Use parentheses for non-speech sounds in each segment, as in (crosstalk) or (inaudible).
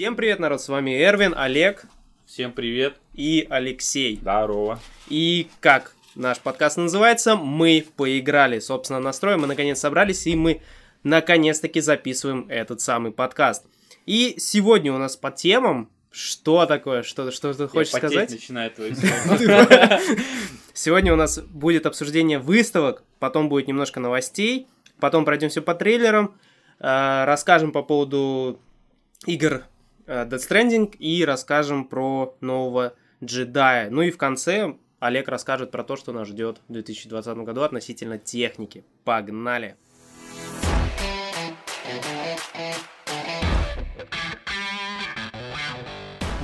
Всем привет, народ, с вами Эрвин, Олег Всем привет. и Алексей. Здорово. И как наш подкаст называется, мы поиграли. Собственно, настроем, мы наконец собрались, и мы наконец-таки записываем этот самый подкаст. И сегодня у нас по темам, что такое, что, что ты хочешь Я потеть сказать? начинаю твою (laughs) Сегодня у нас будет обсуждение выставок, потом будет немножко новостей, потом пройдемся по трейлерам, э, расскажем по поводу игр Death Stranding и расскажем про нового джедая. Ну и в конце Олег расскажет про то, что нас ждет в 2020 году относительно техники. Погнали!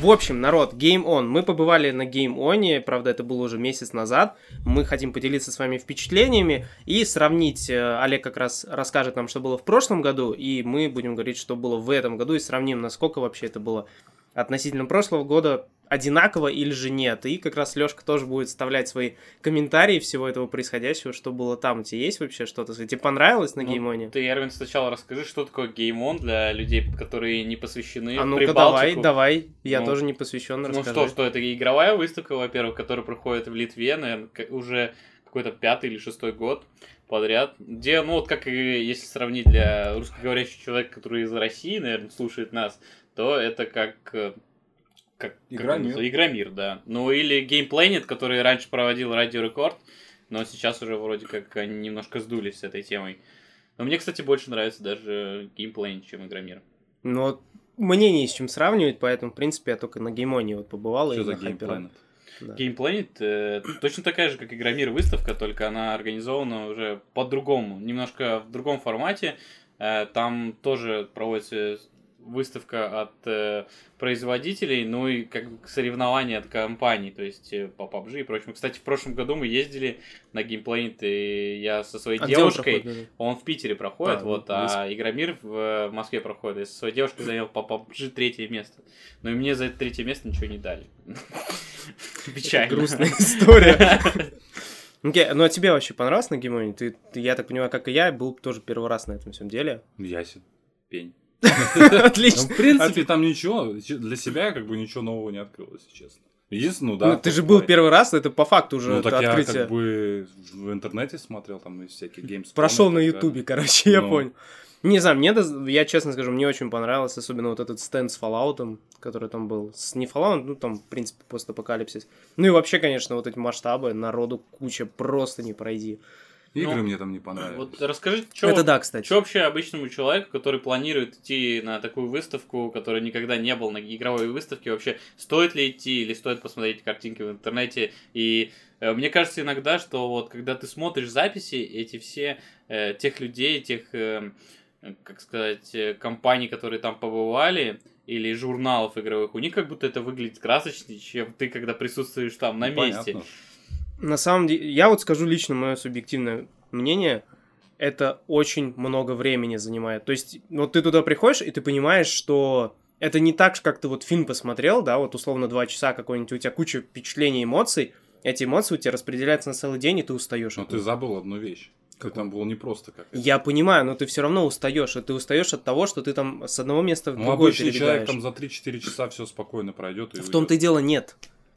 В общем, народ, Game On. Мы побывали на Game On, правда, это было уже месяц назад. Мы хотим поделиться с вами впечатлениями и сравнить. э, Олег как раз расскажет нам, что было в прошлом году, и мы будем говорить, что было в этом году, и сравним, насколько вообще это было относительно прошлого года одинаково или же нет. И как раз Лешка тоже будет вставлять свои комментарии всего этого происходящего, что было там. У тебя есть вообще что-то? Тебе понравилось на Ну, геймоне? Ты, Эрвин, сначала расскажи, что такое геймон для людей, которые не посвящены А ну-ка давай, давай. Я Ну, тоже не посвящен, Ну расскажи. что, что это игровая выставка, во-первых, которая проходит в Литве, наверное, уже какой-то пятый или шестой год подряд, где, ну вот как и если сравнить для русскоговорящего человека, который из России, наверное, слушает нас, то это как... Как, как Игромир. называется? Игромир, да. Ну или Game Planet, который раньше проводил Радио Рекорд, но сейчас уже вроде как они немножко сдулись с этой темой. Но мне, кстати, больше нравится даже Game Planet, чем Игромир. Ну, вот мне не с чем сравнивать, поэтому, в принципе, я только на геймоне вот побывал. и Что за на Hyper. Game Да. Game Planet э, точно такая же, как Игромир выставка, только она организована уже по-другому, немножко в другом формате. Э, там тоже проводится выставка от э, производителей, ну и как бы соревнования от компаний, то есть э, по PUBG и прочему. Кстати, в прошлом году мы ездили на Game Planet, и я со своей А девушкой, проходит? он в Питере проходит, А, вот, ну, а Игромир в э, Москве проходит. Я со своей девушкой занял по PUBG третье место. Но и мне за это третье место ничего не дали. (laughs) Печально. Грустная (laughs) история. Окей, ну а тебе вообще понравилось на геймоне? Ты, ты, я так понимаю, как и я, был тоже первый раз на этом всем деле. Ясен. Пень. (laughs) Отлично. Ну, в принципе, там ничего, для себя как бы ничего нового не открылось, если честно. Единственное, ну да. Ну, ты же был первый раз, это по факту уже Ну, так я открытие. как бы в интернете смотрел, там из всяких (laughs) геймс. Прошел на ютубе, короче, я Ну. понял. Не знаю, мне, я честно скажу, мне очень понравилось, особенно вот этот стенд с Fallout, который там был. С, не Fallout, ну там, в принципе, постапокалипсис. Ну и вообще, конечно, вот эти масштабы, народу куча, просто не пройди. Игры Ну, мне там не понравились. Вот расскажи, что Это да, кстати. вообще обычному человеку, который планирует идти на такую выставку, который никогда не был на игровой выставке, вообще стоит ли идти или стоит посмотреть картинки в интернете? И э, мне кажется иногда, что вот когда ты смотришь записи, эти все э, тех людей, тех, э, э, как сказать, э, компаний, которые там побывали, или журналов игровых, у них как будто это выглядит красочнее, чем ты, когда присутствуешь там на Ну, месте. понятно. На самом деле, я вот скажу лично мое субъективное мнение, это очень много времени занимает. То есть, вот ты туда приходишь, и ты понимаешь, что это не так, как ты вот фильм посмотрел, да, вот условно два часа какой-нибудь, у тебя куча впечатлений, эмоций, эти эмоции у тебя распределяются на целый день, и ты устаешь. Но ты забыл одну вещь. Ты там был не просто как. Я понимаю, но ты все равно устаешь, и ты устаешь от того, что ты там с одного места в Ну, другое обычный человек перебегаешь. там за 3-4 часа все спокойно пройдет. В том-то и дело нет.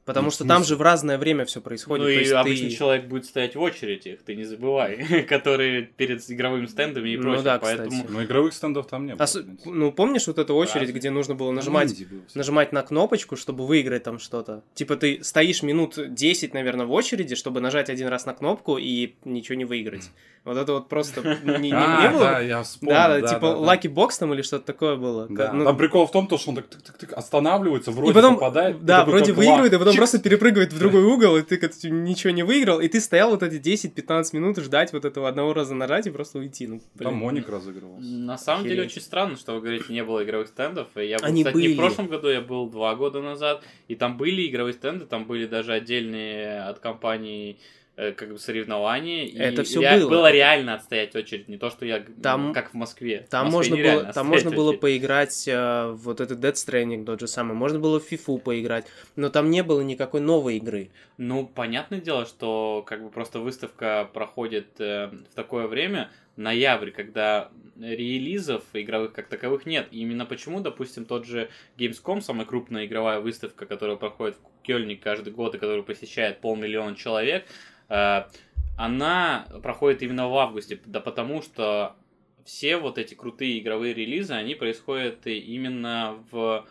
Потому Ну, что там же в разное время все происходит. Ну и обычный ты- человек будет стоять в очереди, их ты не забывай, (laughs) которые перед игровыми стендами и Ну прочим. да, Поэтому кстати. Но игровых стендов там не было. Принципе. Ну, помнишь вот эту очередь, Разве? где нужно было нажимать всё. нажимать на кнопочку, чтобы выиграть там что-то. Типа ты стоишь минут 10, наверное, в очереди, чтобы нажать один раз на кнопку и ничего не выиграть. Вот это вот просто (laughs) не, не- А, не было? да, я вспомнил. да, да, типа да, да. Lucky Box там или что-то такое было. Да. Ну, Там прикол в том, то, что он так останавливается, вроде и потом, попадает. да, вроде выигрывает, и потом. Просто перепрыгивает в другой угол, и ты как ничего не выиграл, и ты стоял вот эти 10-15 минут ждать вот этого одного раза нажать и просто уйти. Ну, блин. Там Моник разыгрывался. На самом деле очень странно, что вы говорите, не было игровых стендов. Я был, Они кстати, не были. в прошлом году, я был два года назад, и там были игровые стенды, там были даже отдельные от компаний э, как бы соревнования. и Это всё ре- было. Было реально отстоять очередь, не то, что я ну, Там- как в Москве. В Там Москве можно, было, там можно было поиграть э, в вот этот Dead Stranding тот же самый, можно было в FIFA поиграть, но там не было никакой новой игры. Ну, понятное дело, что как бы просто выставка проходит э, в такое время, ноябрь, когда релизов игровых как таковых нет. И именно почему, допустим, тот же Gamescom, самая крупная игровая выставка, которая проходит в Кёльне каждый год и которую посещает полмиллиона человек, э, она проходит именно в августе. Да потому что все вот эти крутые игровые релизы, они происходят именно в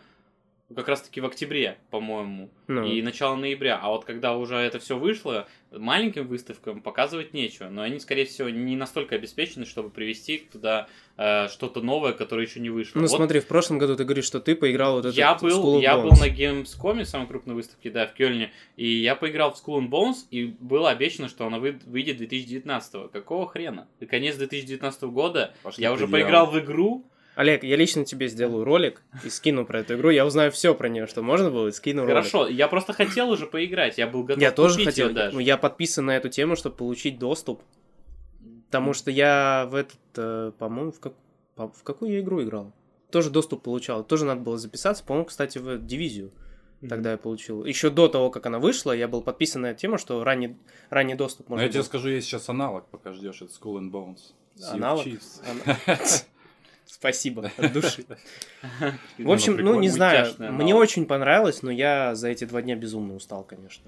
как раз таки в октябре, по-моему, Ну. и начало ноября. А вот когда уже это все вышло, маленьким выставкам показывать нечего. Но они, скорее всего, не настолько обеспечены, чтобы привести туда э, что-то новое, которое еще не вышло. Ну Вот смотри, в прошлом году ты говоришь, что ты поиграл вот этот я был, я Bones. был на Gamescom, самой крупной выставке, да, в Кёльне, и я поиграл в Skull and Bones, и было обещано, что она вы- выйдет 2019 Какого хрена? И конец 2019 года, Пошли я уже идеалу. поиграл в игру, Олег, я лично тебе сделаю ролик и скину про эту игру. Я узнаю все про нее, что можно было, и скину ролик. Хорошо, я просто хотел уже поиграть, я был готов Я тоже хотел. даже. Ну, я подписан на эту тему, чтобы получить доступ. Потому что я в этот, э, по-моему, в, как- по- в какую я игру играл? Тоже доступ получал. Тоже надо было записаться. По-моему, кстати, в дивизию. Тогда я получил. Еще до того, как она вышла, я был подписан на эту тему, что ранний, ранний доступ Но можно я тебе скажу, есть сейчас аналог, пока ждешь, это Skull and Bones. Аналог? (laughs) Спасибо от души. (laughs) В общем, ну не знаю, мне очень понравилось, но я за эти два дня безумно устал, конечно.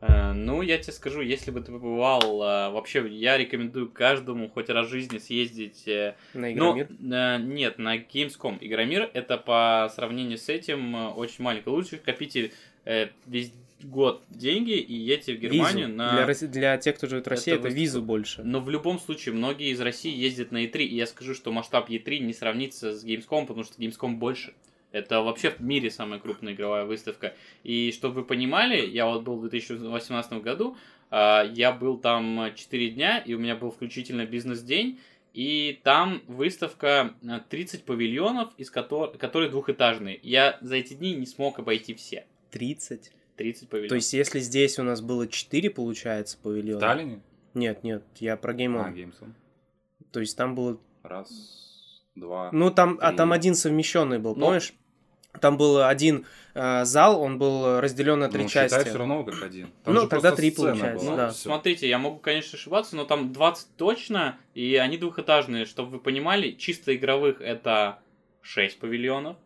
Э, Ну, я тебе скажу, если бы ты побывал, э, вообще, я рекомендую каждому хоть раз в жизни съездить э, На Ну, Игромир. э, нет, на Gamescom. Игромир это по сравнению с этим очень маленько. Лучше копите весь год деньги и едьте в Германию Визу. на... Для, Росси- для тех, кто живет в России, это, выставка. визу больше. Но в любом случае, многие из России ездят на E3, и я скажу, что масштаб E3 не сравнится с Gamescom, потому что Gamescom больше. Это вообще в мире самая крупная игровая выставка. И чтобы вы понимали, я вот был в 2018 году, а, я был там 4 дня, и у меня был включительно бизнес-день, и там выставка а, 30 павильонов, из которых, которые двухэтажные. Я за эти дни не смог обойти все. 30. 30 павильонов. То есть, если здесь у нас было 4, получается, В павильона. Таллине? Нет, нет, я про Game On. А, Геймсон. То есть там было. Раз, два. Ну, там, а Три. там один совмещенный был, Ну. помнишь? Там был один э, зал, он был разделен на три ну, части. считай все равно как один. Там Ну, тогда три получается, была, да. Смотрите, я могу, конечно, ошибаться, но там 20 точно, и они двухэтажные. Чтобы вы понимали, чисто игровых это 6 павильонов.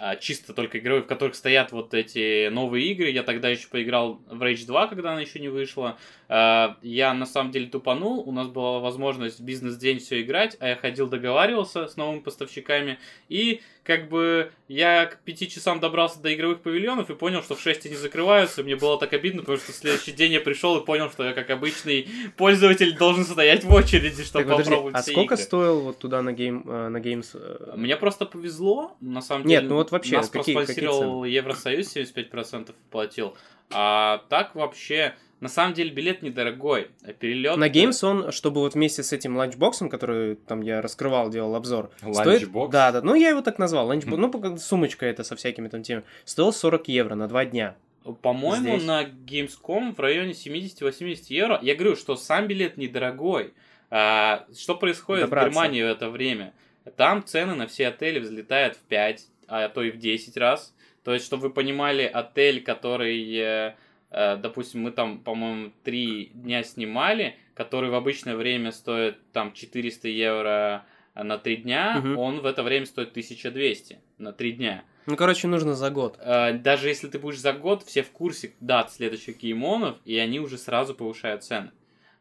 А, чисто только игровых, в которых стоят вот эти новые игры. Я тогда еще поиграл в Rage 2, когда она еще не вышла. А, я на самом деле тупанул. У нас была возможность бизнес-день все играть, а я ходил договаривался с новыми поставщиками. И как бы я к пяти часам добрался до игровых павильонов и понял, что в 6 они закрываются. Мне было так обидно, потому что в следующий день я пришел и понял, что я как обычный пользователь должен стоять в очереди, чтобы Так, подожди, попробовать а все сколько игры. стоил вот туда на Game, э, на Games? э, Мне просто повезло, на самом Нет, деле. ну вот вообще, Нас какие- проспонсировал Евросоюз, 75% платил. А так вообще, на самом деле, билет недорогой. А Перелет... На Games он, чтобы вот вместе с этим ланчбоксом, который там я раскрывал, делал обзор. стоит- Ланчбокс? Да, да, ну я его так назвал, ланчбокс, ну сумочка это со всякими там темами. Стоил 40 евро на два дня. По-моему, Здесь. на Gamescom в районе 70-80 евро. Я говорю, что сам билет недорогой. А, что происходит Добраться. в Германии в это время? Там цены на все отели взлетают в 5, а то и в 10 раз. То есть, чтобы вы понимали, отель, который, э, допустим, мы там, по-моему, 3 дня снимали, который в обычное время стоит там 400 евро на 3 дня, Мгм. он в это время стоит 1200 на 3 дня. Ну, короче, нужно за год. Э, Даже если ты будешь за год, все в курсе дат следующих геймонов, и они уже сразу повышают цены.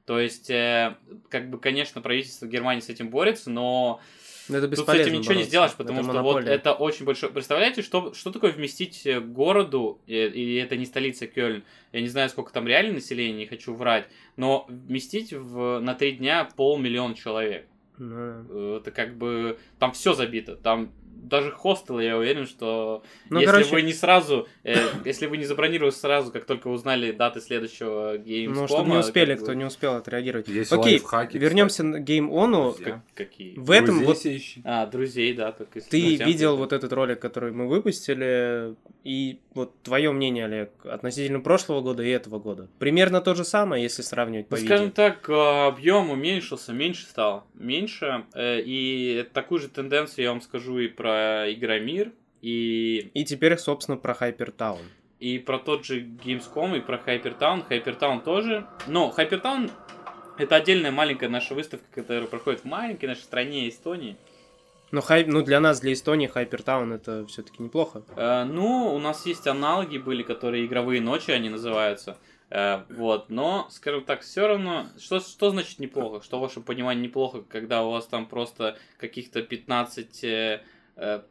То есть, э, как бы, конечно, правительство Германии с этим борется, но Ну, Это тут с бесполезно этим ничего не бороться. сделаешь, потому Это что вот монополия. это очень большое... Представляете, что, что такое вместить э, городу, и, и это не столица Кёльн, я не знаю, сколько там реально населения, не хочу врать, но вместить в, на три дня полмиллиона человек. Ну, да. Э, Это как бы... Там все забито. Там даже хостелы, я уверен, что Ну, если короче- вы не сразу, э, если вы не забронировали сразу, как только узнали даты следующего Gamescom, Ну, чтобы не успели, как кто не успел отреагировать. Есть Окей, лайфхаки, вернемся On. Друзья. Как- какие? В этом Друзей вот ищи. А, друзей, да, если ты видел прийти. вот этот ролик, который мы выпустили, и вот твое мнение, Олег, относительно прошлого года и этого года. Примерно то же самое, если сравнивать по Ну, видео. скажем так, э, объем уменьшился, меньше стал, меньше. э, И такую же тенденцию я вам скажу и про Игромир, и И теперь, собственно, про Town. И про тот же Gamescom, и про Hypertown. Hypertown тоже. Но Hypertown Это отдельная маленькая наша выставка, которая проходит в маленькой нашей стране Эстонии. Но хай... ну, для нас, для Эстонии, Хайпертаун это все-таки неплохо. Э, ну, у нас есть аналоги были, которые игровые ночи они называются. Э, вот, но, скажем так, все равно, что, что значит неплохо? Что в вашем понимании неплохо, когда у вас там просто каких-то 15 э, э,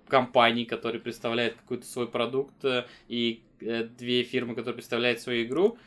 компаний, которые представляют какой-то свой продукт, э, и э, две фирмы, которые представляют свою игру?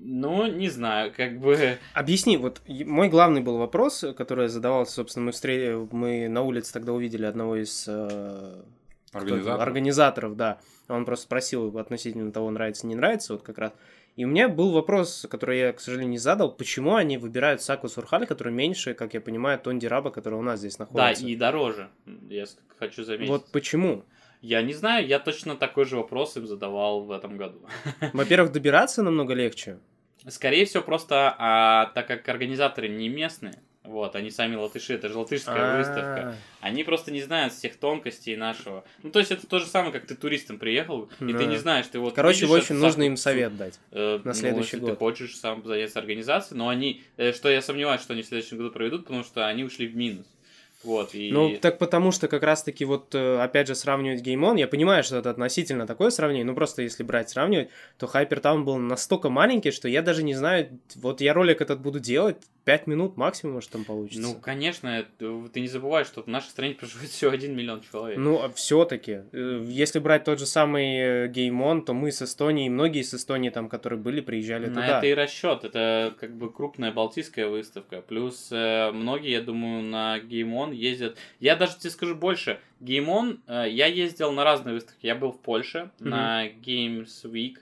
Ну, не знаю, как бы... Объясни, вот мой главный был вопрос, который я задавал, собственно, мы, встре... мы на улице тогда увидели одного из э, кто это был? Организатор. организаторов, да. Он просто спросил относительно того, нравится, не нравится, вот как раз. И у меня был вопрос, который я, к сожалению, не задал, почему они выбирают Саку Сурхаль, который меньше, как я понимаю, Тонди Раба, который у нас здесь Да, находится. и дороже, я хочу заметить. Вот почему? Я не знаю, я точно такой же вопрос им задавал в этом году. (laughs) Во-первых, добираться намного легче. Скорее всего, просто а, так как организаторы не местные, вот, они сами латыши, это же латышская А, выставка, они просто не знают всех тонкостей нашего. Ну, то есть это то же самое, как ты туристом приехал, и Да. ты не знаешь, ты вот Короче, в общем, нужно сам- им совет дать. Э, на ну, следующий если год. ты хочешь сам заняться организацией, но они, э, что я сомневаюсь, что они в следующем году проведут, потому что они ушли в минус. Вот, и... Ну, так потому что как раз-таки вот, э, опять же, сравнивать геймон, я понимаю, что это относительно такое сравнение, ну просто если брать, сравнивать, то Хайпертаун был настолько маленький, что я даже не знаю, вот я ролик этот буду делать, 5 минут максимум, может, там получится. Ну, конечно, ты не забывай, что в нашей стране проживает всего 1 миллион человек. Ну, все-таки, если брать тот же самый э, геймон, то мы с Эстонии, многие из Эстонии там, которые были, приезжали На туда. это и расчет. Это как бы крупная балтийская выставка. Плюс э, многие, я думаю, на Геймон ездят. Я даже тебе скажу больше. Геймон, э, я ездил на разные выставки. Я был в Польше Мгм. на Games Week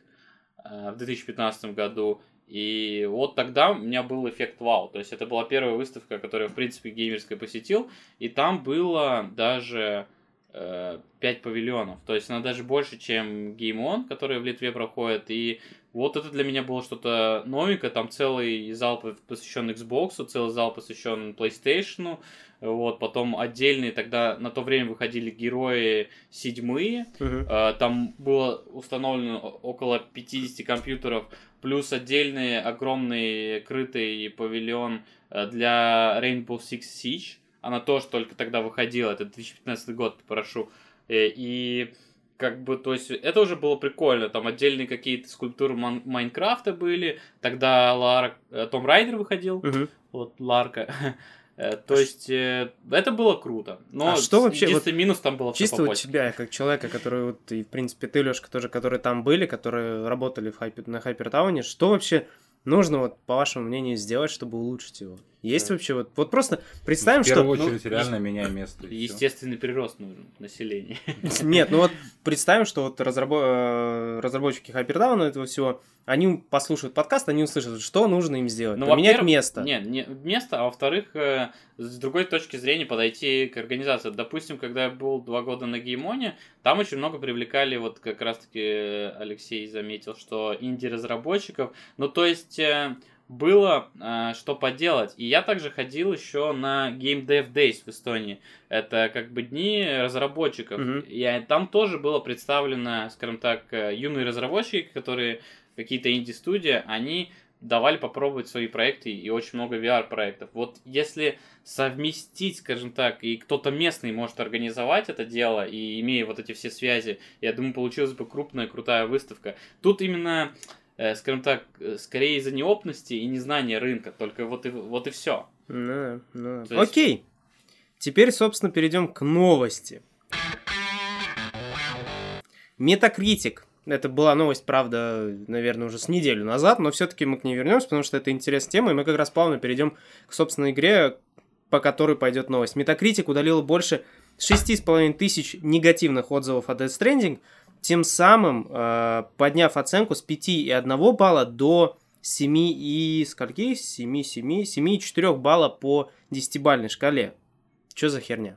э, в 2015 году. И вот тогда у меня был эффект вау. То есть это была первая выставка, которую, в принципе, геймерская посетил. И там было даже 5 павильонов. То есть она даже больше, чем Game On, который в Литве проходит. И вот это для меня было что-то новенькое. Там целый зал по- посвящен Xbox, целый зал посвящен PlayStation. Вот, потом отдельные тогда на то время выходили герои седьмые. Э, Там было установлено около 50 компьютеров, плюс отдельный огромный крытый павильон э, для Rainbow Six Siege. Она тоже только тогда выходила, это 2015 год, прошу. Э, И как бы, то есть, это уже было прикольно. Там отдельные какие-то скульптуры Mine- Minecraft а были. Тогда Лара, э, Tomb Raider выходил, Мгм. вот Ларка. (laughs) Э, То есть, э, это было круто. Но А что вообще, единственный минус там было Чисто у тебя, как человека, который вот, и в принципе ты, Лёшка, тоже, которые там были, которые работали в Hyper, на Hyper Town е, что вообще нужно, вот, по вашему мнению, сделать, чтобы улучшить его? Есть Да. вообще вот, вот просто представим, в первую что... очередь ну, реально меняй место. Естественный прирост нужен населения. (laughs) Нет, ну вот представим, что вот разрабо- э, разработчики Хайпертауна этого всего, они послушают подкаст, они услышат, что нужно им сделать. Ну, Поменять во-первых, место. Нет, не место, а во-вторых, э, с другой точки зрения подойти к организации. Допустим, когда я был два года на Геймоне, там очень много привлекали, вот как раз-таки э, Алексей заметил, что инди-разработчиков. Ну, то есть... э, было э, что поделать. И я также ходил еще на Game Dev Days в Эстонии. Это как бы дни разработчиков. Мгм. И э, там тоже было представлено, скажем так, э, юные разработчики, которые какие-то инди-студии, они давали попробовать свои проекты и очень много VR-проектов. Вот если совместить, скажем так, и кто-то местный может организовать это дело, и имея вот эти все связи, я думаю, получилась бы крупная, крутая выставка. Тут именно, скажем так, э, скорее из-за неопытности и незнания рынка, только вот и, вот и все. Да, да. То есть- Окей. Теперь, собственно, перейдем к новости. Метакритик. Это была новость, правда, наверное, уже с неделю назад, но все-таки мы к ней вернемся, потому что это интересная тема, и мы как раз плавно перейдем к собственной игре, по которой пойдет новость. Метакритик удалил больше 6,5 тысяч негативных отзывов о Death Stranding, тем самым э, подняв оценку с 5,1 балла до 7 и скольки? 7, 7, 7,4 балла по 10-бальной шкале. Что за херня?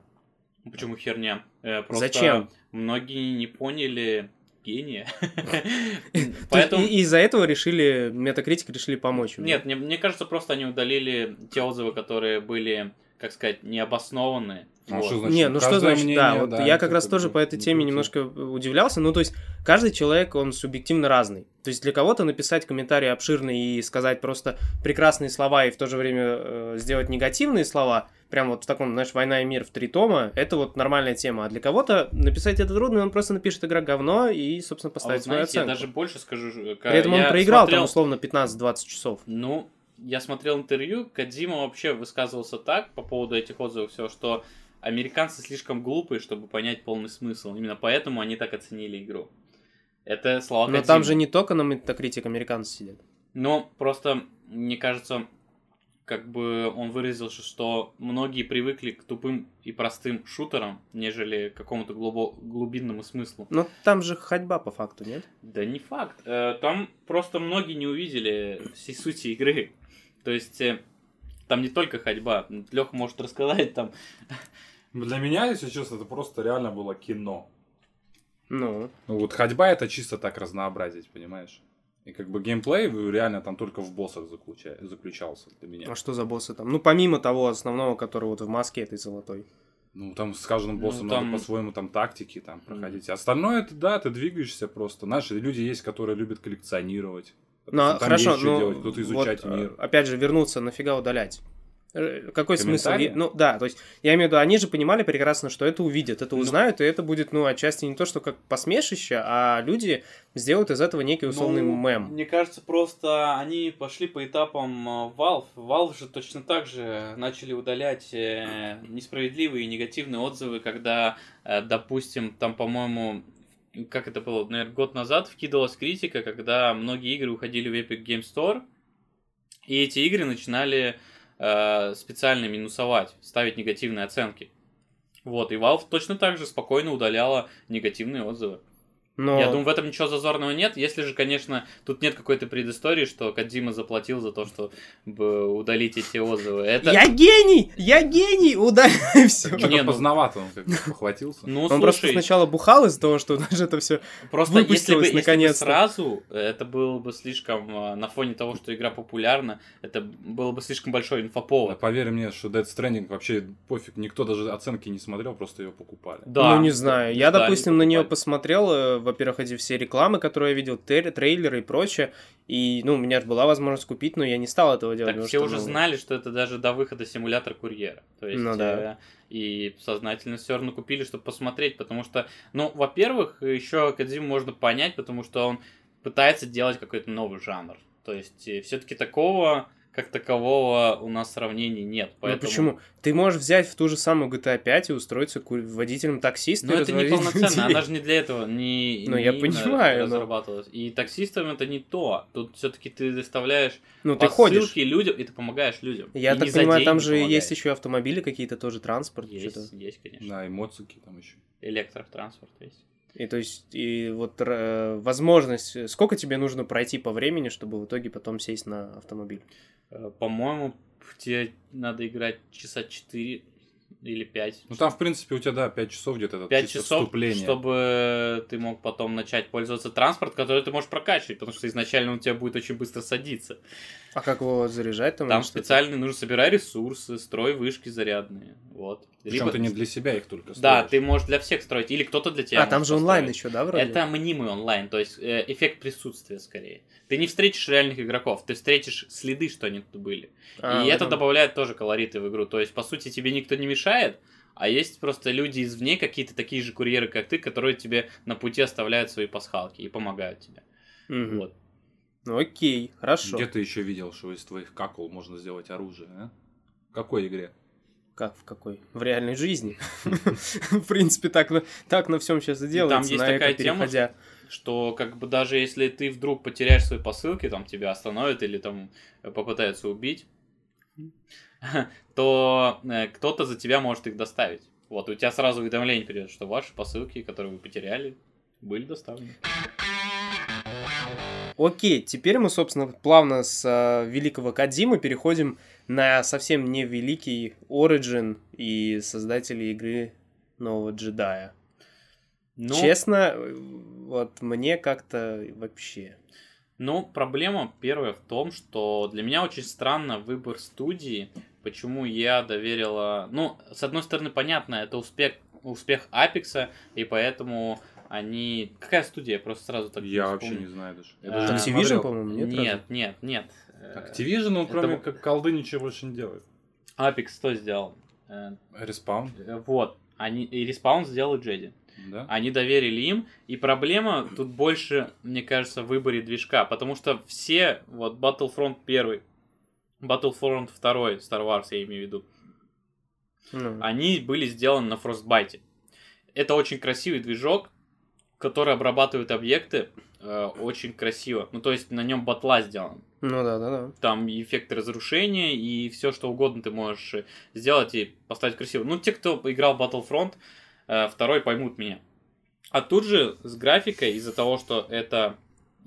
Почему херня? Э, просто Зачем? Многие не поняли гения. (laughs) Поэтому... И, из-за этого решили, метакритики решили помочь. Нет, мне, мне кажется, просто они удалили те отзывы, которые были как сказать, необоснованные. А Вот. что значит? Не, ну что значит, да, мнение, вот да, я как раз тоже по этой теме крути. немножко удивлялся. Ну, то есть, каждый человек, он субъективно разный. То есть, для кого-то написать комментарий обширный и сказать просто прекрасные слова и в то же время э, сделать негативные слова, прям вот в таком, знаешь, «Война и мир» в три тома, это вот нормальная тема. А для кого-то написать это трудно, он просто напишет «Игра говно» и, собственно, А поставит вот свою знаете, я оценку. даже больше скажу. При этом он я проиграл смотрел- там условно 15-20 часов. Ну, я смотрел интервью, Кадзима вообще высказывался так по поводу этих отзывов, все, что американцы слишком глупые, чтобы понять полный смысл. Именно поэтому они так оценили игру. Это слова Но Кодзимы. там же не только на метакритик американцы сидят. Но просто, мне кажется, как бы он выразился, что многие привыкли к тупым и простым шутерам, нежели к какому-то глубо- глубинному смыслу. Но там же ходьба по факту, нет? Да не факт. Э, Там просто многие не увидели всей сути игры. То есть э, там не только ходьба. Леха может рассказать там. Для меня, если честно, это просто реально было кино. Ну, Ну вот ходьба это чисто так разнообразить, понимаешь? И как бы геймплей реально там только в боссах заключа- заключался для меня. а что за боссы там? Ну, помимо того основного, который вот в маске этой золотой. Ну, там с каждым Ну, боссом там- надо по-своему там тактики там проходить. Остальное это да, ты двигаешься просто. Знаешь, люди есть, которые любят коллекционировать. Ну, а, Там хорошо, есть что ну, делать, кто-то изучать вот, мир. э, Опять же, вернуться, нафига удалять? Э, Какой смысл? Ну, да, то есть, я имею в виду, они же понимали прекрасно, что это увидят, это Ну. узнают, и это будет, ну, отчасти не то, что как посмешище, а люди сделают из этого некий условный Ну, мем. Мне кажется, просто они пошли по этапам э, Valve. Valve же точно так же начали удалять э, несправедливые и негативные отзывы, когда, допустим, там, по-моему, как это было, наверное, год назад вкидывалась критика, когда многие игры уходили в Epic Game Store, и эти игры начинали э, специально минусовать, ставить негативные оценки. Вот, и Valve точно так же спокойно удаляла негативные отзывы. Но... Я думаю, в этом ничего зазорного нет, если же, конечно, тут нет какой-то предыстории, что Кадзима заплатил за то, чтобы удалить эти отзывы. Это... Я гений! Я гений! Удаляй (laughs) все! Не, ну- поздновато он как бы похватился. Ну, Он просто сначала бухал из-за того, что (laughs) даже это все... просто если бы, выпустилось если бы сразу, это было бы слишком, э, на фоне того, что игра популярна, это было бы слишком большой Да, инфоповод. поверь мне, что Dead Stranding вообще пофиг, никто даже оценки не смотрел, просто ее покупали. Да. ну, не знаю. Я, Да, допустим, на нее посмотрел, э, во-первых, эти все рекламы, которые я видел, трейлеры и прочее. И, ну, у меня же была возможность купить, но я не стал этого делать. Так все что, уже ну, знали, что это даже до выхода симулятор курьера. То есть, Ну да. э, и сознательно все равно купили, чтобы посмотреть, потому что, ну, во-первых, еще Кадзиму можно понять, потому что он пытается делать какой-то новый жанр. То есть, все-таки такого, как такового, у нас сравнений нет. Ну, Поэтому... почему? Ты можешь взять в ту же самую GTA 5 и устроиться водителем таксиста Ну, и это не полноценно, она же не для этого не, Ну, не я понимаю, но- разрабатывалась. И таксистам это не то. Тут все-таки ты доставляешь Ну, ты ходишь. людям, и ты помогаешь людям. Я И так понимаю, там же есть помогаешь. еще и автомобили какие-то тоже, транспорт. Есть, что-то. есть, конечно. Да, и моцики там еще. Электротранспорт есть. И то есть, и вот э, возможность, э, сколько тебе нужно пройти по времени, чтобы в итоге потом сесть на автомобиль? Э, По-моему, тебе надо играть часа 4 или 5. Ну там, в принципе, у тебя, да, 5 часов где-то это 5 чисто часов, вступление. чтобы ты мог потом начать пользоваться транспорт, который ты можешь прокачивать, потому что изначально он у тебя будет очень быстро садиться. А как его заряжать там? Там специально нужно собирать ресурсы, строй вышки зарядные. Вот. Причем Либо- ты не для себя их только Да, строишь. ты можешь для всех строить, или кто-то для тебя. А, там же онлайн построить. еще, да, вроде? Это мнимый онлайн, то есть э, эффект присутствия скорее. Ты не встретишь реальных игроков, ты встретишь следы, что они тут были. А, и это добавляет тоже колориты в игру. То есть, по сути, тебе никто не мешает, а есть просто люди извне, какие-то такие же курьеры, как ты, которые тебе на пути оставляют свои пасхалки и помогают тебе. Мгм. Вот. Ну, окей, хорошо. Где ты еще видел, что из твоих какул можно сделать оружие, а? В какой игре? Как в какой? В реальной жизни. (laughs) В принципе, так на, так на всем сейчас и делается, есть на это такая тема. Что как бы даже если ты вдруг потеряешь свои посылки, там тебя остановят или там э, попытаются убить, (laughs) то э, кто-то за тебя может их доставить. Вот, у тебя сразу уведомление придет, что ваши посылки, которые вы потеряли, были доставлены. Окей, теперь мы, собственно, плавно с э, великого Кадзимы переходим на совсем не великий Origin и создатели игры нового джедая. Ну, Честно, вот мне как-то вообще. Ну, проблема первая в том, что для меня очень странно выбор студии. почему я доверила... Ну, с одной стороны, понятно, это успех, успех Апекса, и поэтому они... Какая студия? Я просто сразу так Я не вообще не знаю даже. А, Я даже не Activision, по-моему, нет? Нет, разве? нет, нет. Э, Activision, он Это кроме как колды ничего больше не делает. Apex что сделал? Э, Респаун, э, Вот. Они, и Respawn сделал Джеди. да? Они доверили им, и проблема тут больше, мне кажется, в выборе движка, потому что все, вот Battlefront 1, Battlefront 2, Star Wars я имею в виду, Ну, они были сделаны на Frostbite. Это очень красивый движок, который обрабатывает объекты э, очень красиво. Ну, то есть на нем батла сделан. Ну да, да, да. Там и эффект разрушения, и все что угодно ты можешь э, сделать и поставить красиво. Ну, те, кто играл Battlefront, э, второй поймут меня. А тут же с графикой, из-за того, что это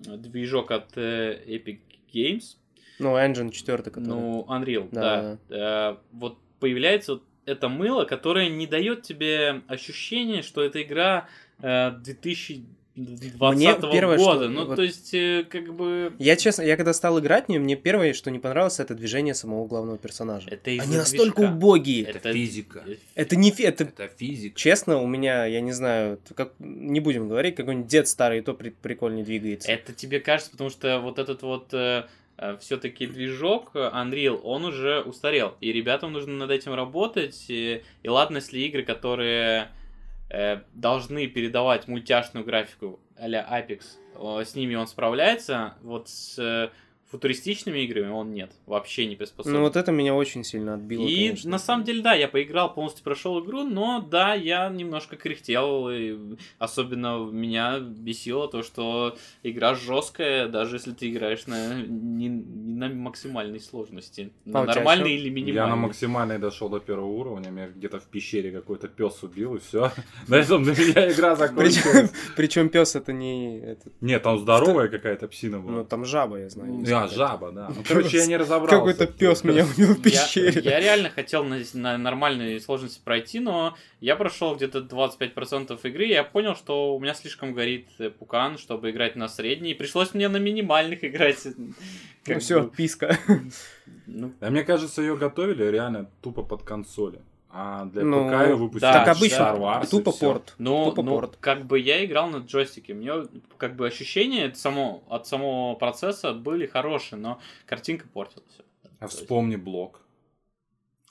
э, движок от Epic Games. Ну, Engine 4, который... Ну, Unreal, да. да. да. Вот появляется вот это мыло, которое не дает тебе ощущения, что эта игра 2000 20 -го года. Что, ну, вот, то есть, э, как бы... Я честно, я когда стал играть в нее, мне первое, что не понравилось, это движение самого главного персонажа. Это Они движка. настолько убогие. Это, это физика. Э, это не фи... это... это физика. Честно, у меня, я не знаю, как... не будем говорить, какой-нибудь дед старый, и то при... прикольнее двигается. Это тебе кажется, потому что вот этот вот э, все-таки движок Unreal, он уже устарел. И ребятам нужно над этим работать. И, и ладно, если игры, которые должны передавать мультяшную графику а-ля Apex, э, с ними он справляется, вот с э, футуристичными играми он нет. Вообще не приспособлен. Ну вот это меня очень сильно отбило. И конечно. на самом деле, да, я поиграл, полностью прошел игру, но да, я немножко кряхтел. И особенно меня бесило то, что игра жесткая, даже если ты играешь на, не, не на максимальной сложности. На А нормальной или Я на минимальной. максимальной дошел до первого уровня, меня где-то в пещере какой-то пес убил, и все. (laughs) На этом для меня игра Причем, закончилась. причем пес это не... Нет, там здоровая какая-то псина ну была. там жаба, я знаю. А, жаба, да. Ну, короче, я не разобрался. Какой-то пес меня убил в Я, пещере. я реально хотел на, на нормальной сложности пройти, но я прошел где-то 25% игры, и я понял, что у меня слишком горит э, пукан, чтобы играть на средней, и пришлось мне на минимальных (laughs) играть. Ну Как все, бы, писка. ну, А мне кажется, ее готовили реально тупо под консоли. А для Ну, ПК ее выпустили да, Так обычно, Star Wars и тупо порт. Но, Тупо но порт. как бы я играл на джойстике, мне как бы ощущения от, само, от самого процесса были хорошие, но картинка портилась. А вспомни блок.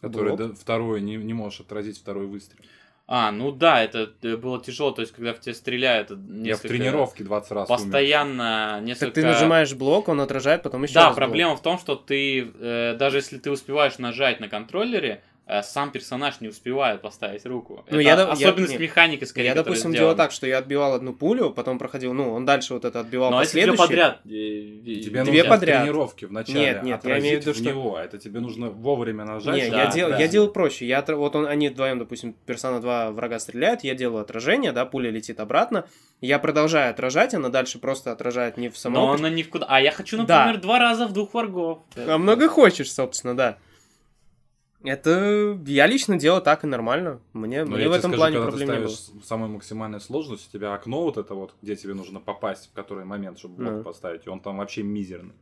Который Блок? да, второй, не, не можешь отразить второй выстрел. А, ну да, это э, было тяжело, то есть когда в тебя стреляют, Я в тренировке 20 раз умер. постоянно несколько... Так ты нажимаешь блок, он отражает, потом еще Да, раз блок. проблема в том, что ты, э, даже если ты успеваешь нажать на контроллере, сам персонаж не успевает поставить руку. Ну, Это я я- особенность не. механики, скорее, Я, допустим, сделана. делал так, что я отбивал одну пулю, потом проходил, ну, он дальше вот это отбивал Но а если две последующие. подряд... э, Тебе Две нужно подряд. в тренировке вначале Нет, нет, я имею в виду, что- него. Это тебе нужно вовремя нажать. Не, чтобы я, Да, дел, да. я делал проще. Я, вот он, они вдвоем, допустим, персона 2 врага стреляют, я делаю отражение, да, пуля летит обратно. Я продолжаю отражать, она дальше просто отражает не в Но самом... она ни в куда. А я хочу, Да. например, два раза в двух врагов. А много хочешь, собственно, да. Это я лично делаю так и нормально. Мне, Но мне я в этом скажу, плане когда проблем ты не было. ставишь самой максимальной сложность, у тебя окно вот это вот, где тебе нужно попасть, в который момент, чтобы блок Ну. поставить, и он там вообще мизерный.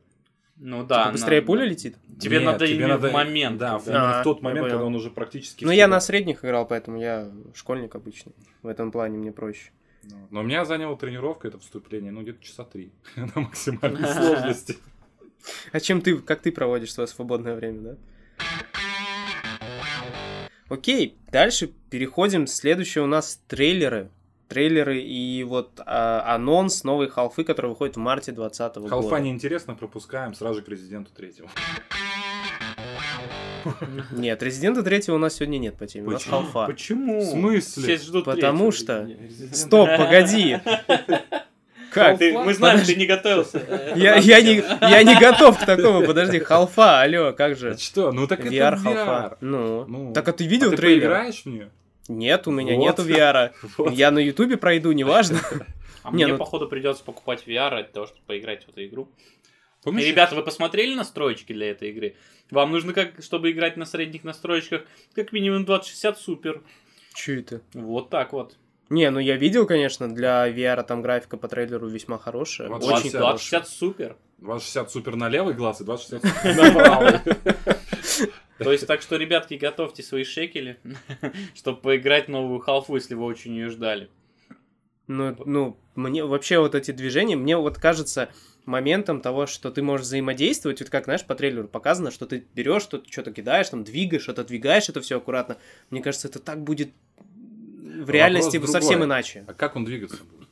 Ну да. Типа быстрее на- пуля летит? Тебе Нет, надо тебе именно надо- в момент. Да, именно А, в тот момент, понял. когда он уже практически... Ну, я на средних играл, поэтому я школьник обычный. В этом плане мне проще. Ну, Но у меня заняло тренировка, это вступление, ну, где-то часа три (laughs) на максимальной (laughs) сложности. А чем ты, как ты проводишь свое свободное время, да? Окей, дальше переходим. Следующее у нас трейлеры. Трейлеры и вот а, анонс новой халфы, которая выходит в марте 2020 года. Халфа неинтересно, пропускаем сразу к Резиденту третьему. (laughs) Нет, Резидента третьего у нас сегодня нет по теме. У нас Почему? халфа. Почему? В смысле? Все ждут Потому третьего. что- (laughs) Стоп, погоди. (laughs) Как? Ты- мы знаем, Подожди. ты не готовился. Я, я, не, я не готов к такому. Подожди, халфа, алло, как же? А что? Ну так это VR VR. халфа. Ну. Ну. Так а ты А видел ты трейлер? поиграешь в нее? Нет, у меня Вот. нету VR. (laughs) Вот. Я на Ютубе пройду, неважно. (laughs) А Не, мне, ну- походу, придется покупать VR ради того, чтобы поиграть в эту игру. Помнишь, И, ребята, вы посмотрели настроечки для этой игры? Вам нужно, как, чтобы играть на средних настроечках, как минимум 2060 супер. Че это? Вот так вот. Не, ну я видел, конечно, для VR там графика по трейлеру весьма хорошая. Вот Очень 20, хорошая. 2060 супер. 260 супер на левый глаз и 260 супер на (laughs) правый. То есть, так что, ребятки, готовьте свои шекели, (laughs) чтобы поиграть новую халфу, если вы очень ее ждали. Ну, ну, мне вообще вот эти движения, мне вот кажется моментом того, что ты можешь взаимодействовать, вот как, знаешь, по трейлеру показано, что ты берешь, что что-то кидаешь, там, двигаешь, что-то двигаешь, это все аккуратно. Мне кажется, это так будет в реальности Вопрос совсем другой. иначе. А как он двигаться будет?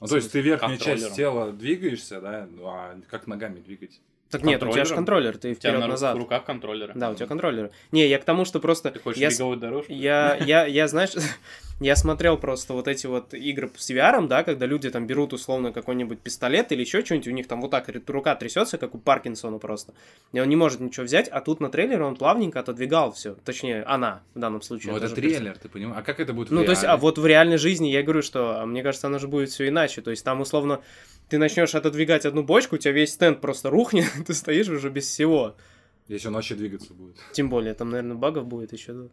Ну, то есть ты верхнюю часть тела двигаешься, да, ну, а как ногами двигать? Так нет, у тебя же контроллер, ты У тебя на ру- вперед-назад. в руках контроллеры. Да, у тебя контроллер. Не, я к тому, что просто... Ты хочешь я, беговую дорожку? я, (laughs) я, я, знаешь, (laughs) я смотрел просто вот эти вот игры с VR, да, когда люди там берут условно какой-нибудь пистолет или еще что-нибудь, у них там вот так рука трясется, как у Паркинсона просто, и он не может ничего взять, а тут на трейлере он плавненько отодвигал все, точнее, она в данном случае. Ну, это трейлер, ты понимаешь? А как это будет в Ну, то есть, а вот в реальной жизни я говорю, что, а, мне кажется, оно же будет все иначе. То есть, там, условно, ты начнешь отодвигать одну бочку, у тебя весь стенд просто рухнет, (laughs) ты стоишь уже без всего. Если он вообще двигаться будет. Тем более, там, наверное, багов будет еще.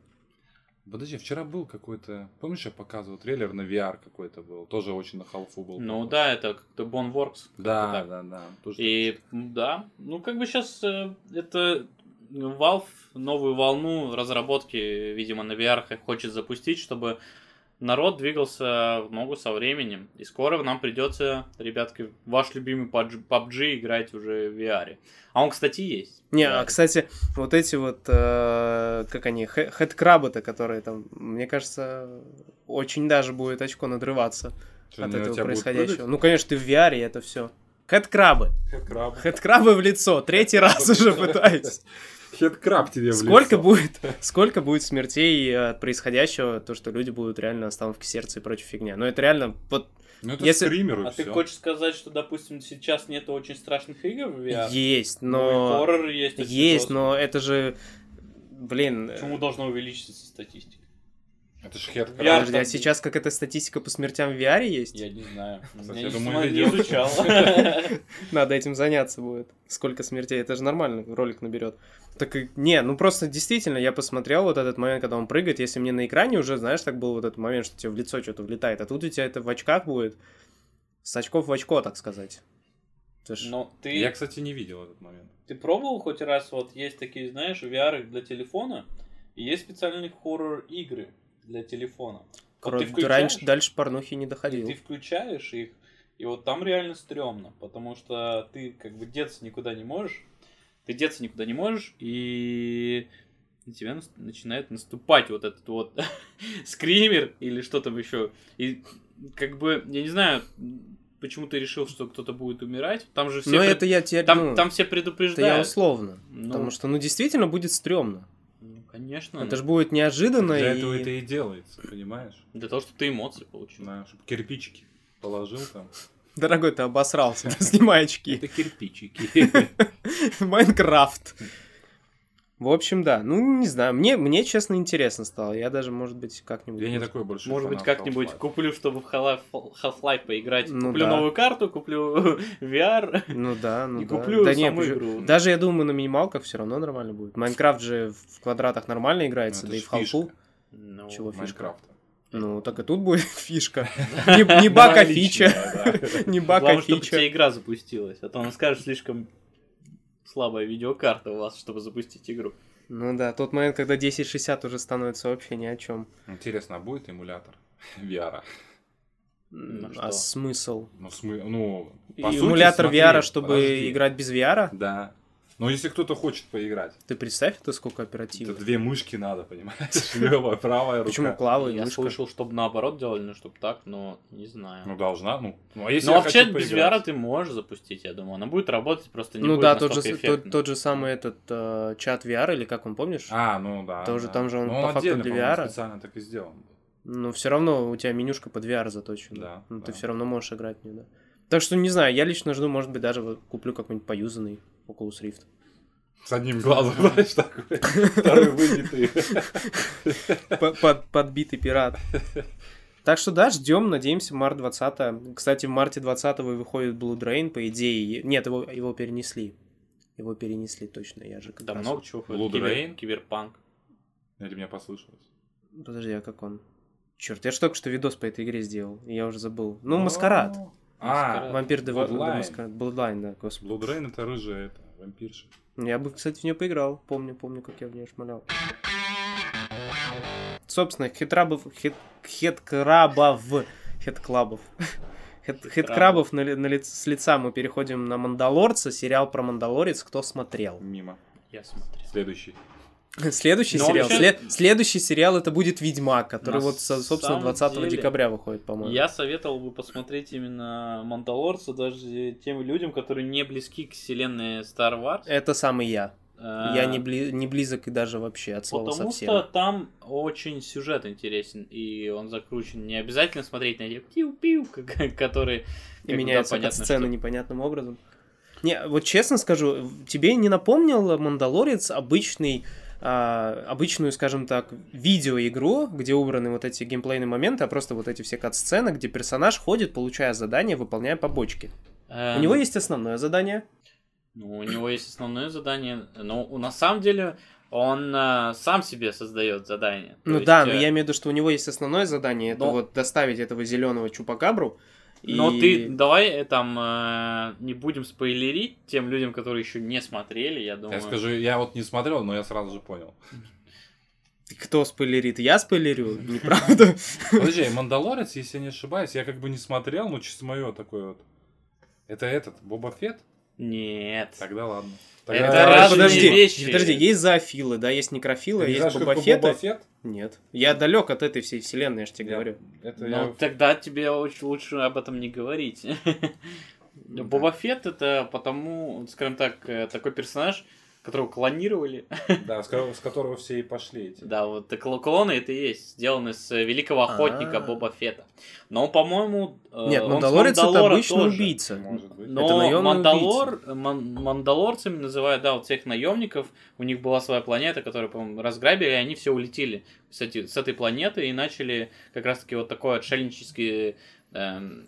Подожди, вчера был какой-то... Помнишь, я показывал трейлер на VR какой-то был? Тоже очень на халфу был. Ну да, это как-то Boneworks. Да, как-то так. да, да. Тоже И да, ну как бы сейчас это Valve новую волну разработки, видимо, на VR хочет запустить, чтобы народ двигался в ногу со временем. И скоро нам придется, ребятки, ваш любимый PUBG играть уже в VR. А он, кстати, есть. Не, а, кстати, вот эти вот, э, как они, хед-крабы-то, которые там, мне кажется, очень даже будет очко надрываться Что, от этого происходящего. Ну, конечно, ты в VR, это все. Хед-крабы. Хедкраб. Хед-крабы в лицо. Третий раз уже пытаюсь. Хедкраб тебе в Сколько лицо. будет, сколько будет смертей э, от происходящего, то, что люди будут реально остановки сердца и прочая фигня. Но это реально, вот, Ну это Если- скример и А ты всё. хочешь сказать, что, допустим, сейчас нету очень страшных игр в VR? есть, Ну, и но... хоррор есть. Есть, но это же, блин... э, Почему должна увеличиться статистика? Это ж. VR Подожди, а сейчас как эта статистика по смертям в VR есть? Я не знаю. Кстати, Я я думаю, не изучал. (laughs) Надо этим заняться будет. Сколько смертей, это же нормально, ролик наберет. Так и- не, ну просто действительно, я посмотрел вот этот момент, когда он прыгает, если мне на экране уже, знаешь, так был вот этот момент, что тебе в лицо что-то влетает, а тут у тебя это в очках будет, с очков в очко, так сказать. Ж- Но ты... Я, кстати, не видел этот момент. Ты пробовал хоть раз, вот есть такие, знаешь, VR для телефона, и есть специальные хоррор-игры для телефона. Вот ты включаешь, раньше, дальше порнухи не доходил. ты включаешь их, и вот там реально стрёмно, потому что ты как бы деться никуда не можешь, ты деться никуда не можешь, и на тебя нас- начинает наступать вот этот вот (laughs) скример или что там еще. И как бы, я не знаю, почему ты решил, что кто-то будет умирать. Там же все, Но пред- это я тебе, там, ну, там все это предупреждают. я условно. Ну, Потому что, ну, действительно будет стрёмно. Конечно. Это же будет неожиданно. Для и- этого это и делается, понимаешь? Для того, чтобы ты эмоции получил. Да, чтобы кирпичики положил там. Дорогой, ты обосрался, (laughs) снимай очки. Это кирпичики. (laughs) Майнкрафт. В общем, да. Ну, не знаю. Мне, мне, честно, интересно стало. Я даже, может быть, как-нибудь... Я не такой больше Может быть, как-нибудь Half-Life. куплю, чтобы в Half- Half-Life поиграть. Ну куплю да. новую карту, куплю (laughs) VR. Ну да, ну И да. куплю да не, саму почему- игру. Даже, я думаю, на минималках все равно нормально будет. Майнкрафт же в квадратах нормально играется, Ну, да и в фишка Ну, Чего фишка? Ну, так и тут будет (laughs) фишка. (laughs) Не, не баг, а фича. Не баг, а Главное, чтобы фича. тебе игра запустилась. А то он скажет, слишком слабая видеокарта у вас, чтобы запустить игру. Ну да, тот момент, когда 1060 уже становится вообще ни о чем. Интересно, а будет эмулятор (laughs) VR? Ну А что? смысл? Ну, смы... ну, по сути, Эмулятор смотри, VR, чтобы подожди. играть без VR? Да. Но если кто-то хочет поиграть, Ты представь, это сколько это оперативно. две мышки надо, понимаешь? (laughs) Левая, правая рука. Почему клава и Я мышка? слышал, чтобы наоборот делали, ну, чтобы так, но не знаю. Ну, должна, ну. Ну, а если Но вообще без? VR ты можешь запустить, я думаю. Она будет работать, просто не Ну будет да, тот же, тот, тот же самый этот э, чат VR, или как он, помнишь? А, ну да. Тоже да. там же он Ну, по факту отдельно, для VR. специально так и сделан. Но все равно у тебя менюшка под VR заточена. Да, Ну, ты да. все равно можешь играть в нее, да. Так что не знаю, я лично жду, может быть, даже вот куплю какой-нибудь поюзанный Oculus Rift. С одним глазом, (laughs) знаешь, такой. Второй выбитый. По- под- Подбитый пират. Так что да, ждем, надеемся, март 20 Кстати, в марте 20 выходит Blue Drain, по идее. Нет, его, его перенесли. Его перенесли точно, я же как Да раз- много чего. Blood Кибер- Rain? Киберпанк. Или мне послышалось? Подожди, а как он? Черт, я же только что видос по этой игре сделал, я уже забыл. Ну, Маскарад. А, Вампир The Bloodline. Bloodline, да, господи. Blood Rain это рыжая это, Вампирша. Я бы, кстати, в нее поиграл. Помню, помню, как я в нее шмалял. Собственно, хитрабов... Хит... Хиткрабов... Хитклабов. (laughs) Хит- Хиткрабов на, ли- на лиц- с лица мы переходим на Мандалорца, сериал про Мандалорец, кто смотрел. Мимо. Я смотрел. Следующий. Следующий Но сериал. вообще- след- следующий сериал это будет Ведьмак, который На вот, со- собственно, самом 20 деле, декабря выходит, по-моему. Я советовал бы посмотреть именно Мандалорца даже тем людям, которые не близки к вселенной Star Wars. Это самый я. Э, Я не, бли- не близок и даже вообще от слова Потому совсем. что там очень сюжет интересен, и он закручен. Не обязательно смотреть на эти пиу-пиу, (laughs) которые... И меняются понятно, сцены что- непонятным образом. Не, вот честно скажу, тебе не напомнил Мандалорец обычный, а, обычную, скажем так, видеоигру, где убраны вот эти геймплейные моменты, а просто вот эти все кат-сцены, где персонаж ходит, получая задания, выполняя побочки. Э, У него есть основное задание. Ну, у него есть основное задание. Но на самом деле он э, сам себе создает задание. Ну есть, да, но э, я имею в виду, что у него есть основное задание, это но- вот доставить этого зеленого чупакабру. Но и- ты давай э, там э, не будем спойлерить тем людям, которые еще не смотрели, я думаю. Я скажу, я вот не смотрел, но я сразу же понял. Кто спойлерит? Я спойлерю, (laughs) неправда. Подожди, Мандалорец, если я не ошибаюсь, я как бы не смотрел, но чисто мое такое вот. Это этот, Боба Фетт? Нет. Тогда ладно. Это Тогда- разные подожди, вещи. подожди, есть зоофилы, да, есть некрофилы, Ты есть знаешь, Боба Боба? Нет. Я далек от этой всей вселенной, я же тебе Я- говорю. Это Ну, я... тогда тебе очень лучше об этом не говорить. Боба Фетт это потому, скажем так, э, такой персонаж, которого клонировали. Да, с, с которого все и пошли эти. Да, вот клоны это и есть, сделаны с э, великого охотника А. Боба Фетта. Но, по-моему, э, Нет, Мандалорец это обычный тоже. убийца. Может быть. Но Это Мандалор, ман- мандалорцами называют, да, вот всех наемников. У них была своя планета, которую, по-моему, разграбили, и они все улетели с, эти- с этой планеты и начали как раз-таки вот такой отшельнический эм,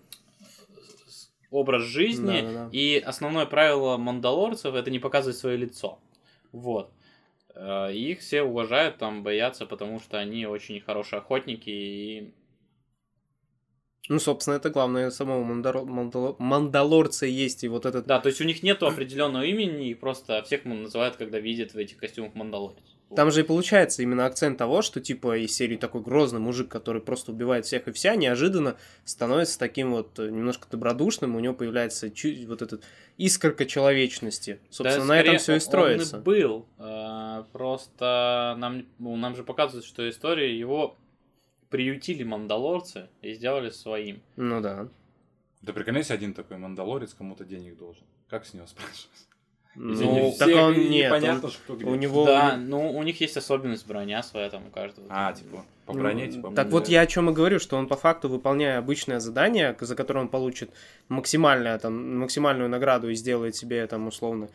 образ жизни. Да-да-да. И основное правило мандалорцев это не показывать свое лицо. Вот. Э, и Их все уважают, там боятся, потому что они очень хорошие охотники и Ну, собственно, это главное самого Мандаро- Мандало- Мандалорца есть, и вот этот... Да, то есть у них нету определенного имени, и просто всех называют, когда видят в этих костюмах Мандалорец. Там же и получается именно акцент того, что типа из серии такой грозный мужик, который просто убивает всех и вся, неожиданно становится таким вот э, немножко добродушным, у него появляется чуть вот этот искорка человечности. Собственно, Да, на этом все и строится. Он и был. э, Просто нам, ну, нам же показывают, что история его приютили мандалорцы и сделали своим. Ну да. Да прикольно, если один такой мандалорец кому-то денег должен. Как с него спрашивать? Ну, так он нет, он- что где. у него... Да, ну у них есть особенность броня своя там у каждого. А, типа, по броне, типа. Так вот я о чем и говорю, что он по факту, выполняя обычное задание, за которое он получит максимальное, там, максимальную награду и сделает себе там условно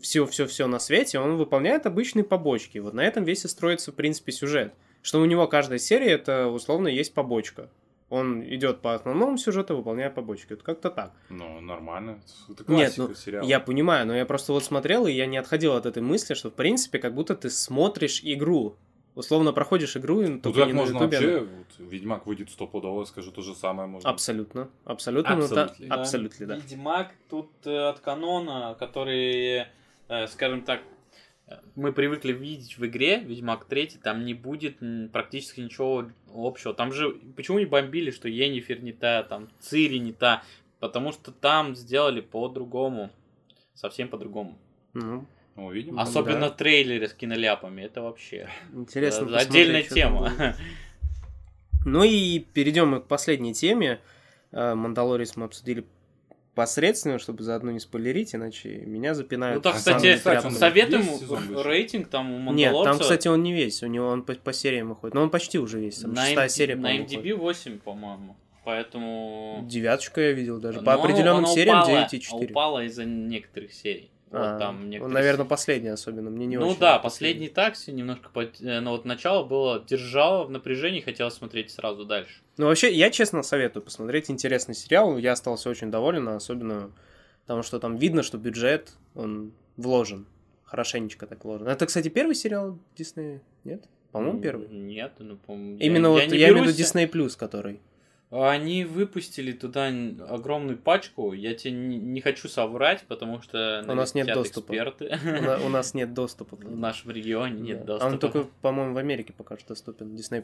все, все, все на свете, он выполняет обычные побочки. Вот на этом весь и строится, в принципе, сюжет. Что у него каждая серия это условно есть побочка. Он идет по основному сюжету, выполняя побочки. Вот как-то так. Ну, нормально. Это Нет, классика ну, сериала. Я понимаю, но я просто вот смотрел, и я не отходил от этой мысли, что, в принципе, как будто ты смотришь игру. Условно проходишь игру, и Ну, только так не можно на- вообще, вот, Ведьмак выйдет стопудово, скажу то же самое можно. Абсолютно. Абсолютно. ну, Абсолютно. Да. Абсолютно, да. Ведьмак тут э, от канона, который, э, скажем так, мы привыкли видеть в игре Ведьмак 3, там не будет практически ничего общего. Там же, почему не бомбили, что Енифер не та, там Цири не та? Потому что там сделали по-другому. Совсем по-другому. Ну, Ну, видим. Особенно да. трейлеры с киноляпами. Это вообще интересно. э, отдельная тема. (laughs) Ну и перейдем мы к последней теме. Э, Мандалорец мы обсудили посредственно, чтобы заодно не спойлерить, иначе меня запинают. Ну так, кстати, советуем рейтинг там у Нет, Мандалорца. там, кстати, он не весь, у него он по, по сериям выходит. Но он почти уже весь, там на, шестая MD серия, на по-моему, MDB выходит. 8, по-моему. Поэтому... Девяточку я видел даже. Но По оно- определенным оно сериям упало, 9,4. упало из-за некоторых серий. Вот А, там некоторые наверное, се- последний особенно. Мне не ну очень. да, последний такси немножко, пот- э, но вот начало было, держало в напряжении, хотелось смотреть сразу дальше. Ну, вообще, я честно советую посмотреть. Интересный сериал. Я остался очень доволен, особенно потому что там видно, что бюджет, он вложен. Хорошенечко так вложен. Это, кстати, первый сериал Диснея, нет? По-моему, первый. Нет, ну, по-моему... Именно вот, не я имею в виду Disney Plus, который. Они выпустили туда огромную пачку. Я тебе не, не хочу соврать, потому что У нас нет доступа. эксперты. У на- у нас нет доступа. (laughs) В нашем регионе нет Да. А доступа. Он только, по-моему, в Америке пока что доступен. Disney+.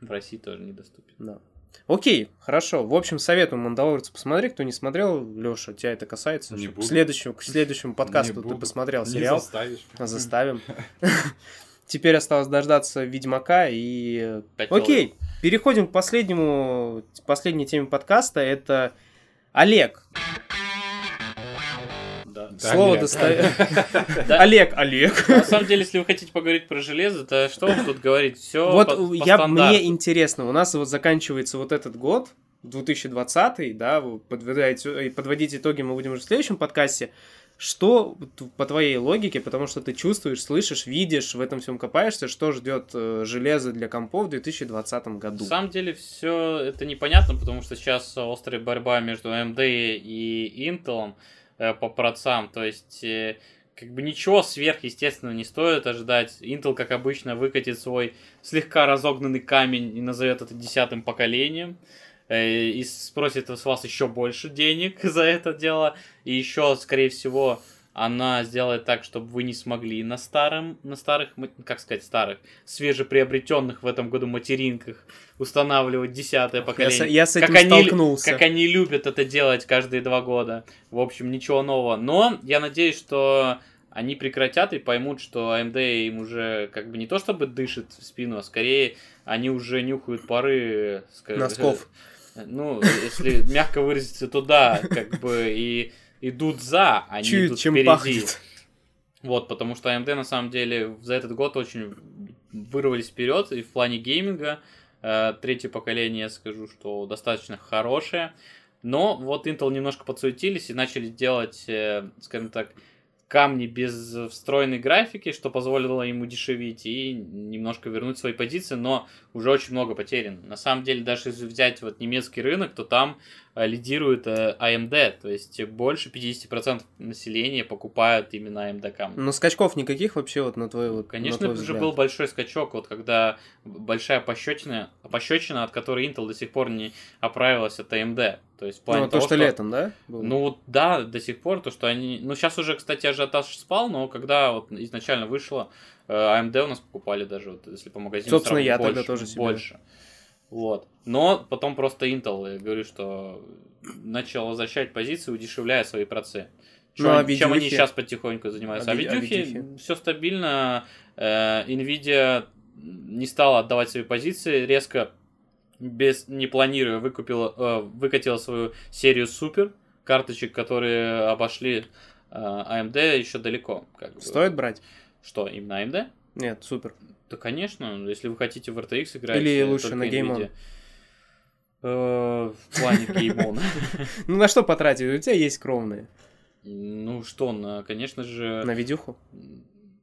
В России тоже недоступен. Да. Окей, хорошо. В общем, советую Мандалорца посмотреть. Кто не смотрел, Леша, тебя это касается. Не буду. К следующему, к следующему подкасту Не ты буду. посмотрел Не сериал. заставишь. Заставим. (laughs) Теперь осталось дождаться Ведьмака и... Пять Окей, переходим к последнему, последней теме подкаста. Это Олег. Да. Слово. Да. (laughs) Олег, Олег. На самом деле, если вы хотите поговорить про железо, то что вам тут говорить? Все Вот я, мне интересно, у нас вот заканчивается вот этот год, 2020, да, вы подводите, подводить итоги мы будем уже в следующем подкасте. Что по твоей логике, потому что ты чувствуешь, слышишь, видишь, в этом всем копаешься, что ждет э, железо для компов в 2020 году? На самом деле все это непонятно, потому что сейчас острая борьба между AMD и Intel э, по процам. То есть, э, как бы ничего сверхъестественного не стоит ожидать. Intel, как обычно, выкатит свой слегка разогнанный камень и назовет это десятым поколением. Э, И спросит с вас еще больше денег (laughs) за это дело. И еще, скорее всего, она сделает так, чтобы вы не смогли на старом, на старых, как сказать, старых, свежеприобретенных в этом году материнках устанавливать десятое Я, поколение. с- я с этим как они, столкнулся. как они любят это делать каждые два года. В общем, ничего нового. Но я надеюсь, что они прекратят и поймут, что AMD им уже как бы не то чтобы дышит в спину, а скорее они уже нюхают пары... Носков. Ну, если мягко выразиться, то да, как бы и идут за, они Чуют, идут чем впереди. пахнет. Вот, потому что AMD на самом деле за этот год очень вырвались вперед и в плане гейминга. Э, Третье поколение, я скажу, что достаточно хорошее. Но вот Intel немножко подсуетились и начали делать, э, скажем так, камни без встроенной графики, что позволило им удешевить и немножко вернуть свои позиции, но уже очень много потерян. На самом деле, даже если взять вот немецкий рынок, то там лидирует э, AMD, то есть больше 50% населения покупают именно AMD камни. Но скачков никаких вообще вот на твой вот на Конечно, твой это же был большой скачок, вот когда большая пощечина, пощечина, от которой Intel до сих пор не оправилась от AMD. То есть в плане Ну, то, того, что, летом, да? было? Ну вот да, до сих пор, то, что они... Ну, сейчас уже, кстати, ажиотаж спал, но когда вот изначально вышло, э, AMD у нас покупали даже, вот, если по магазину Собственно, я тогда больше, тоже себе. Больше. Вот. Но потом просто Intel, я говорю, что начал возвращать позиции, удешевляя свои процы. Ну, а Чем- чем они видюхи? сейчас потихоньку занимаются. А А, ви- а видюхи, видюхи? все стабильно. Э, Nvidia не стала отдавать свои позиции резко, без не планируя, выкупила, э, выкатила свою серию супер карточек, которые обошли э, AMD еще далеко. Как бы. Стоит брать? Что, именно AMD? Нет, супер. Да, конечно, если вы хотите в RTX играть. Или э, лучше на Game. Э, В плане Game. (laughs) Ну, на что потратить? У тебя есть кровные. Ну что, на, конечно же... На видюху?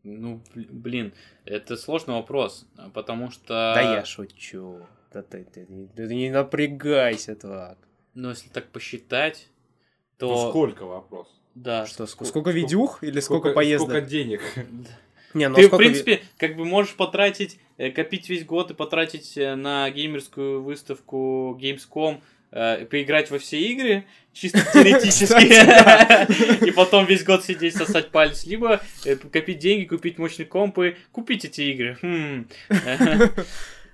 Ну, бл- блин, это сложный вопрос, потому что... Да я шучу. Да ты, ты, не- ты не напрягайся так. Ну, если так посчитать, то... Ну сколько вопрос? Да. Что, ск- сколько- сколько видюх или сколько, Сколько поездок? денег? (laughs) Не, ну Ты, в сколько ви- принципе, как бы можешь потратить, э, копить весь год и потратить э, на геймерскую выставку Gamescom, э, поиграть во все игры, чисто (laughs) теоретически, (laughs) и потом весь год сидеть сосать палец, либо копить деньги, купить мощный комп и купить эти игры. Хм. (laughs)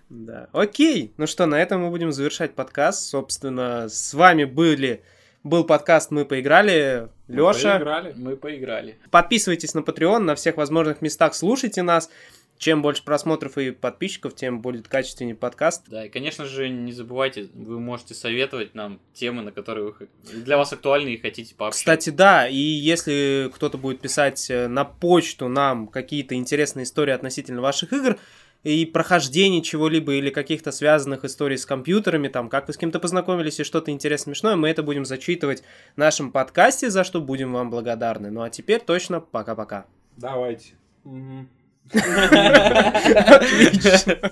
Да. Окей. Ну что, на этом мы будем завершать подкаст. Собственно, с вами были был подкаст «Мы поиграли». Лёша, Поиграли. Мы поиграли. подписывайтесь на Patreon, на всех возможных местах слушайте нас. Чем больше просмотров и подписчиков, тем будет качественнее подкаст. Да, и, конечно же, не забывайте, вы можете советовать нам темы, на которые вы, для вас актуальны и хотите пообщаться. Кстати, да, и если кто-то будет писать э, на почту нам какие-то интересные истории относительно ваших игр и прохождения чего-либо или каких-то связанных историй с компьютерами, там, как вы с кем-то познакомились и что-то интересное, смешное, мы это будем зачитывать в нашем подкасте, за что будем вам благодарны. Ну а теперь точно пока-пока. Давайте. (laughs) Отлично.